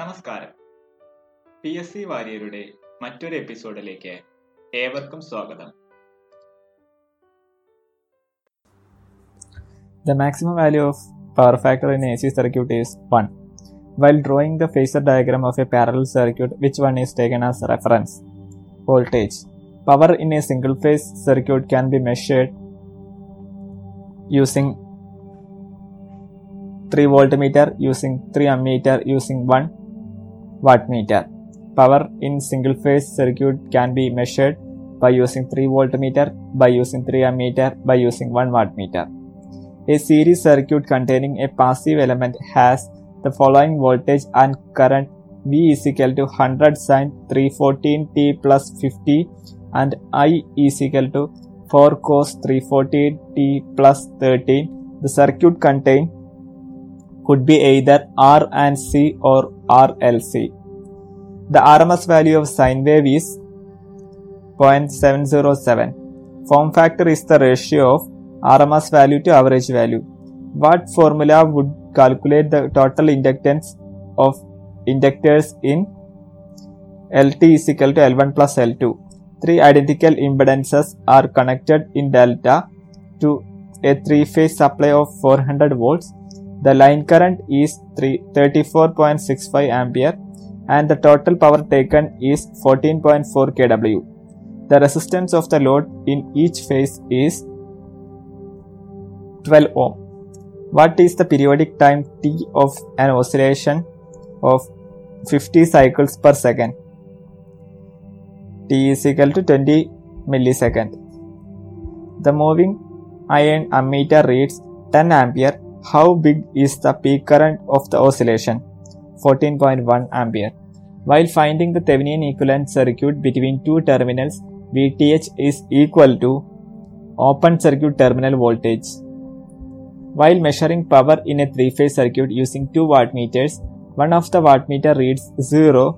നമസ്കാരം. P S C വാര്യരുടെ മറ്റൊരു എപ്പിസോഡിലേക്ക് ഏവർക്കും സ്വാഗതം. The maximum value of power factor in A C circuit is one while drawing the phasor diagram of a parallel circuit which one is taken as reference voltage power in a single phase circuit can be measured using three voltmeter using three ammeter using one wattmeter. Power in single phase circuit can be measured by using 3 voltmeter, by using 3 ammeter, by using 1 wattmeter. A series circuit containing a passive element has the following voltage and current V is equal to 100 sin 314 t plus 50 and I is equal to 4 cos 314 t plus 13. The circuit contain could be either R and C or RLC. The RMS value of sine wave is 0.707. Form factor is the ratio of RMS value to average value. What formula would calculate the total inductance of inductors in LT is equal to L1 plus L2? Three identical impedances are connected in delta to a three phase supply of 400 volts. The line current is 3, 34.65 ampere and the total power taken is 14.4 kW. The resistance of the load in each phase is 12 ohm. What is the periodic time T of an oscillation of 50 cycles per second? T is equal to 20 millisecond. The moving iron ammeter reads 10 ampere. How big is the peak current of the oscillation? 14.1 ampere. While finding the Thevenin equivalent circuit between two terminals, VTH is equal to open circuit terminal voltage. While measuring power in a three phase circuit using two wattmeters, one of the wattmeter reads 0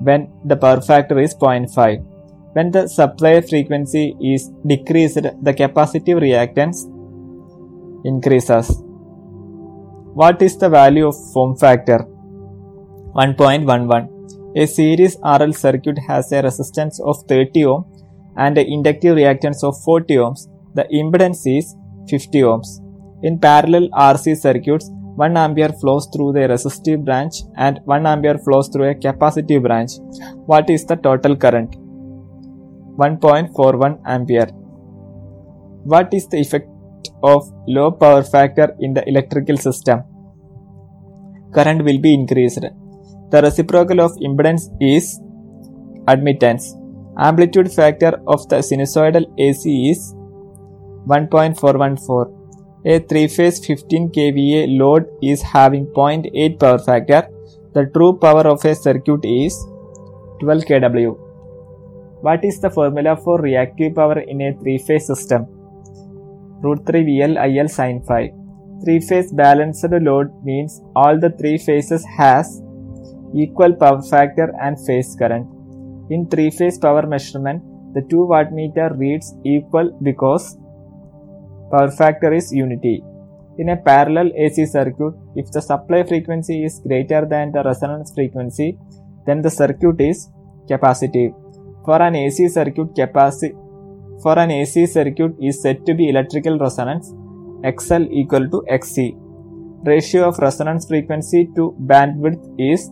when the power factor is 0.5. When the supply frequency is decreased, the capacitive reactance increases. What is the value of form factor? 1.11. A series RL circuit has a resistance of 30 ohm and an inductive reactance of 40 ohms. The impedance is 50 ohms. In parallel RC circuits, 1 ampere flows through the resistive branch and 1 ampere flows through a capacitive branch. What is the total current? 1.41 ampere. What is the effect of low power factor in the electrical system? Current will be increased. The reciprocal of impedance is admittance. Amplitude factor of the sinusoidal AC is 1.414. A three-phase 15 kVA load is having 0.8 power factor. The true power of a circuit is 12 kW. What is the formula for reactive power in a three-phase system? Root 3 VL IL sin phi. Three-phase balanced load means all the three phases has equal power factor and phase current. In three-phase power measurement, the 2 wattmeter reads equal because power factor is unity. In a parallel AC circuit, if the supply frequency is greater than the resonance frequency, then the circuit is capacitive. For an AC circuit, capaci- for an AC circuit is said to be electrical resonance XL equal to XC. Ratio of resonance frequency to bandwidth is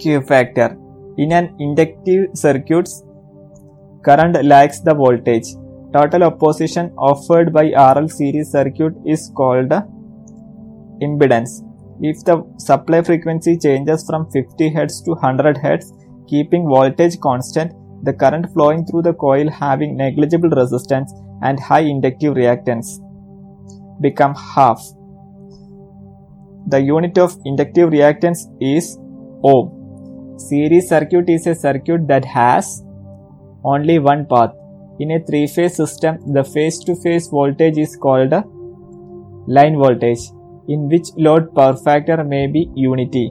Q factor. In an inductive circuit, current lags the voltage. Total opposition offered by RL series circuit is called impedance. If the supply frequency changes from 50 Hz to 100 Hz, keeping voltage constant, the current flowing through the coil having negligible resistance and high inductive reactance become half. The unit of inductive reactance is ohm. Series circuit is a circuit that has only one path. In a three phase system, the phase to phase voltage is called line voltage, in which load power factor may be unity.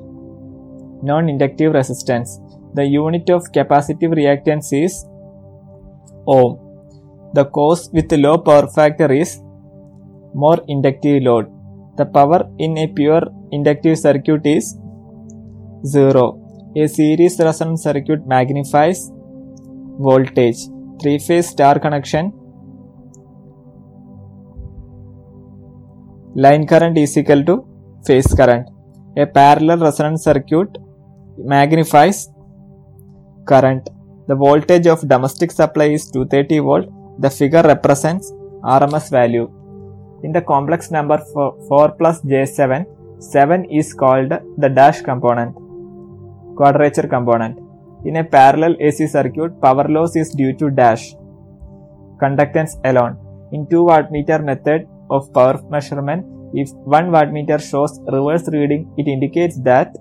Non inductive resistance. The unit of capacitive reactance is ohm. The cause with low power factor is more inductive load. The power in a pure inductive circuit is 0. A series resonance circuit magnifies voltage. Three phase star connection. Line current is equal to phase current. A parallel resonance circuit magnifies current. The voltage of domestic supply is 230 volt. The figure represents RMS value. In the complex number 4 plus J7, 7 is called the dash component, quadrature component. In a parallel AC circuit, power loss is due to dash, conductance alone. In 2 wattmeter method of power measurement, if 1 wattmeter shows reverse reading, it indicates that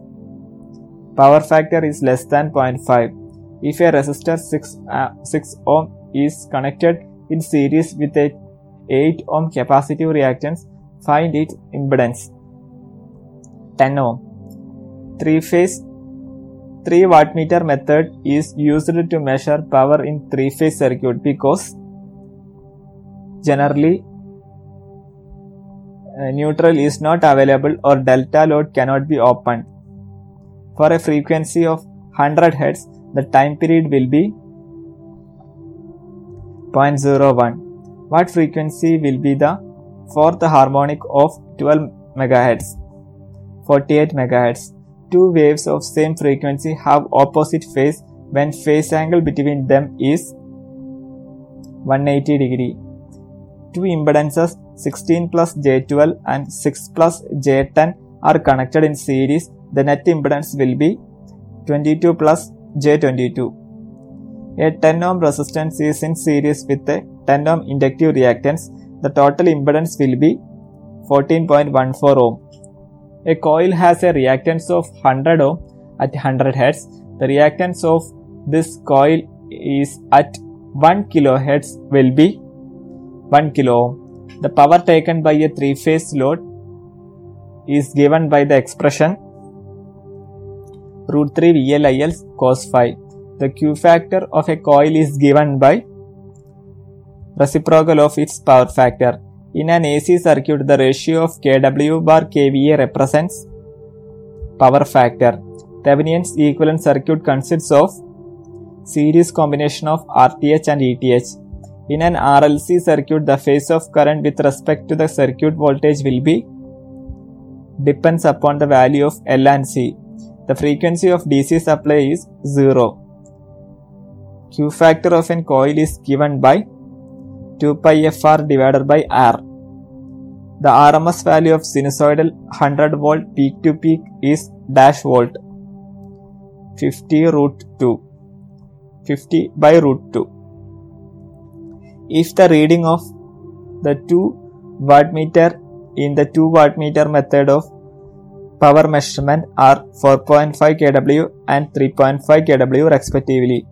power factor is less than 0.5. If a resistor 6, uh, 6 ohm is connected in series with a 8 ohm capacitive reactance, find its impedance. 10 ohm. 3 phase 3 wattmeter method is used to measure power in 3 phase circuit because generally uh, neutral is not available or delta load cannot be opened. For a frequency of 100 Hz, the time period will be 0.01. What frequency will be the fourth harmonic of 12 MHz? 48 MHz. Two waves of same frequency have opposite phase when phase angle between them is 180 degree. Two impedances 16 plus J12 and 6 plus J10 are connected in series. The net impedance will be 22 plus J22. A 10 ohm resistance is in series with a 10 ohm inductive reactance. The total impedance will be 14.14 ohm. A coil has a reactance of 100 ohm at 100 Hz. The reactance of this coil is at 1 kHz will be 1 kilo ohm. The power taken by a three phase load is given by the expression root 3 VLIL cos phi. The Q factor of a coil is given by reciprocal of its power factor. In an AC circuit, the ratio of kW bar kVA represents power factor. Thevenin's equivalent circuit consists of series combination of RTH and ETH. In an RLC circuit, the phase of current with respect to the circuit voltage will be depends upon the value of L and C. The frequency of DC supply is 0. Q factor of an coil is given by 2 pi fr divided by r. The RMS value of sinusoidal 100 volt peak to peak is dash volt 50 root 2 50 by root 2. If the reading of the 2 wattmeter in the 2 wattmeter method of power measurement are 4.5 kW and 3.5 kW respectively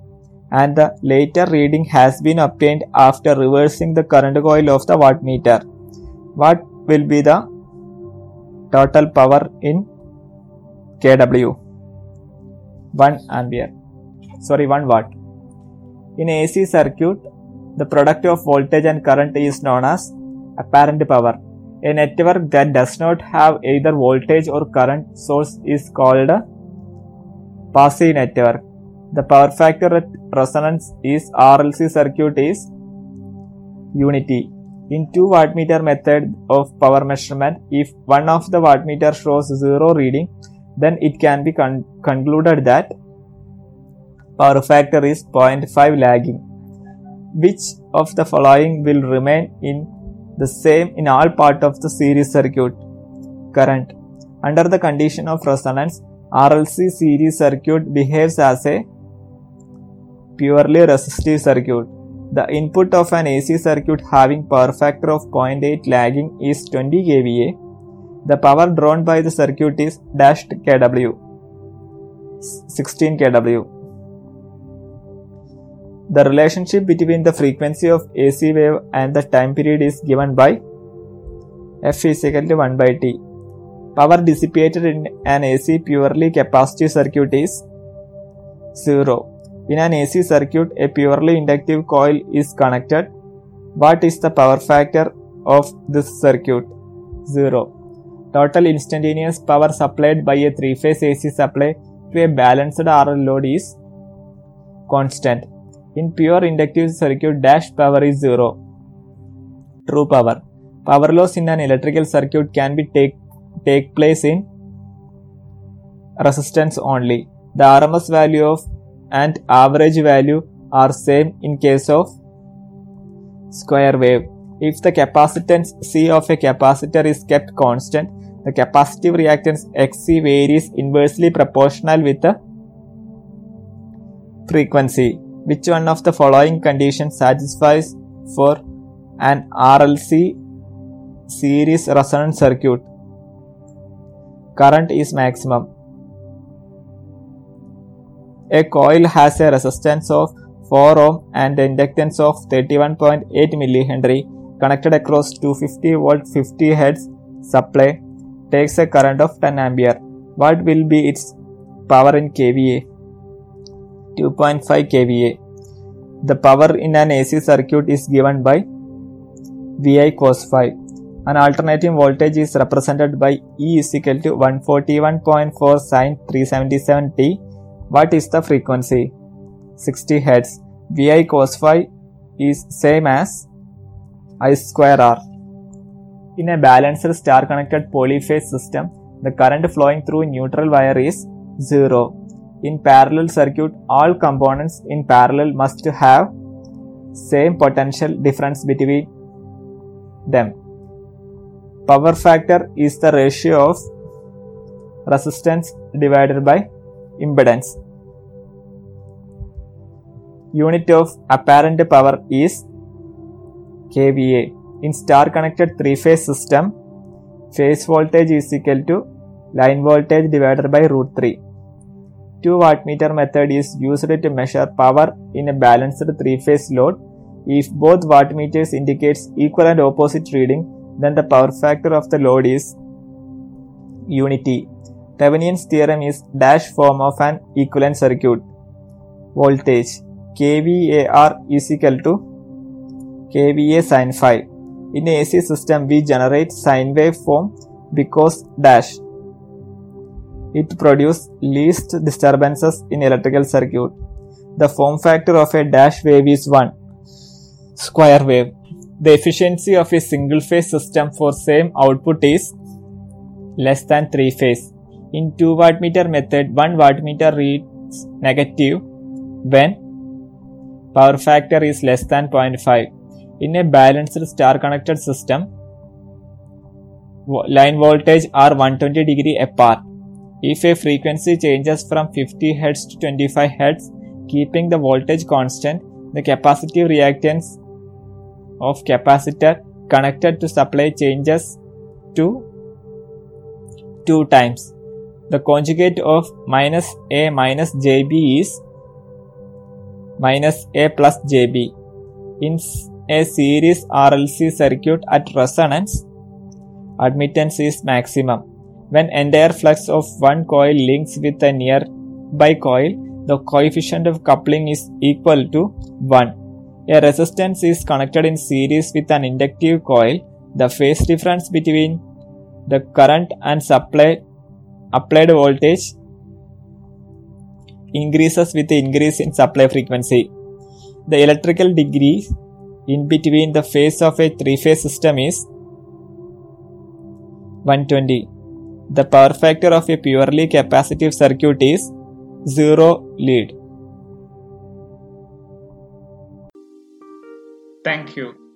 and the later reading has been obtained after reversing the current coil of the wattmeter. What will be the total power in kW? 1 ampere. Sorry, 1 watt. In AC circuit, the product of voltage and current is known as apparent power. A network that does not have either voltage or current source is called a passive network. The power factor at resonance is RLC circuit is unity. In 2 wattmeter method of power measurement, if one of the wattmeter shows zero reading, then it can be con- concluded that power factor is 0.5 lagging. Which of the following will remain in the same in all part of the series circuit? Current. Under the condition of resonance, RLC series circuit behaves as a purely resistive circuit. The input of an AC circuit having power factor of 0.8 lagging is 20 kVA. The power drawn by the circuit is dashed kW 16 kW. The relationship between the frequency of AC wave and the time period is given by F is equal to 1 by T. Power dissipated in an AC purely capacitive circuit is 0. In an AC circuit, a purely inductive coil is connected. What is the power factor of this circuit? 0. Total instantaneous power supplied by a three phase AC supply to a balanced RL load is constant. In pure inductive circuit, dash power is zero. True power. Power loss in an electrical circuit can be take, take place in resistance only. The RMS value of and average value are same in case of square wave. If the capacitance C of a capacitor is kept constant, the capacitive reactance Xc varies inversely proportional with the frequency. Which one of the following conditions satisfies for an RLC series resonant circuit? Current is maximum. A coil has a resistance of 4 ohm and the inductance of 31.8 millihenry connected across 250 volt 50 Hz supply takes a current of 10 ampere. What will be its power in kVA? 2.5 kVA. The power in an AC circuit is given by VI cos phi. An alternating voltage is represented by E is equal to 141.4 sin 377 t. What is the frequency? 60 Hz. Vi cos phi is same as I square R. In a balanced star connected polyphase system, the current flowing through neutral wire is 0. In parallel circuit, all components in parallel must have same potential difference between them. Power factor is the ratio of resistance divided by impedance unit of apparent power is kVA. In star connected three phase system, phase voltage is equal to line voltage divided by root 3. 2 wattmeter method is used to measure power in a balanced three phase load. If both wattmeters indicates equal and opposite reading, then the power factor of the load is unity. Thevenin's theorem is dash form of an equivalent circuit. Voltage kVAR is equal to kVA sin phi. In AC system, we generate sine wave form because dash. It produces least disturbances in electrical circuit. The form factor of a dash wave is 1. Square wave. The efficiency of a single phase system for same output is less than 3 phase. In 2 wattmeter method, 1 wattmeter reads negative when power factor is less than 0.5. In a balanced star connected system, line voltage are 120 degree apart. If a frequency changes from 50 Hz to 25 Hz, keeping the voltage constant, the capacitive reactance of capacitor connected to supply changes to 2 times. The conjugate of minus A minus JB is minus A plus JB. In a series RLC circuit at resonance, admittance is maximum. When entire flux of one coil links with a nearby coil, the coefficient of coupling is equal to 1. A resistance is connected in series with an inductive coil. The phase difference between the current and supply applied voltage increases with the increase in supply frequency. The electrical degree in between the phase of a three phase system is 120. The power factor of a purely capacitive circuit is 0 lead. Thank you.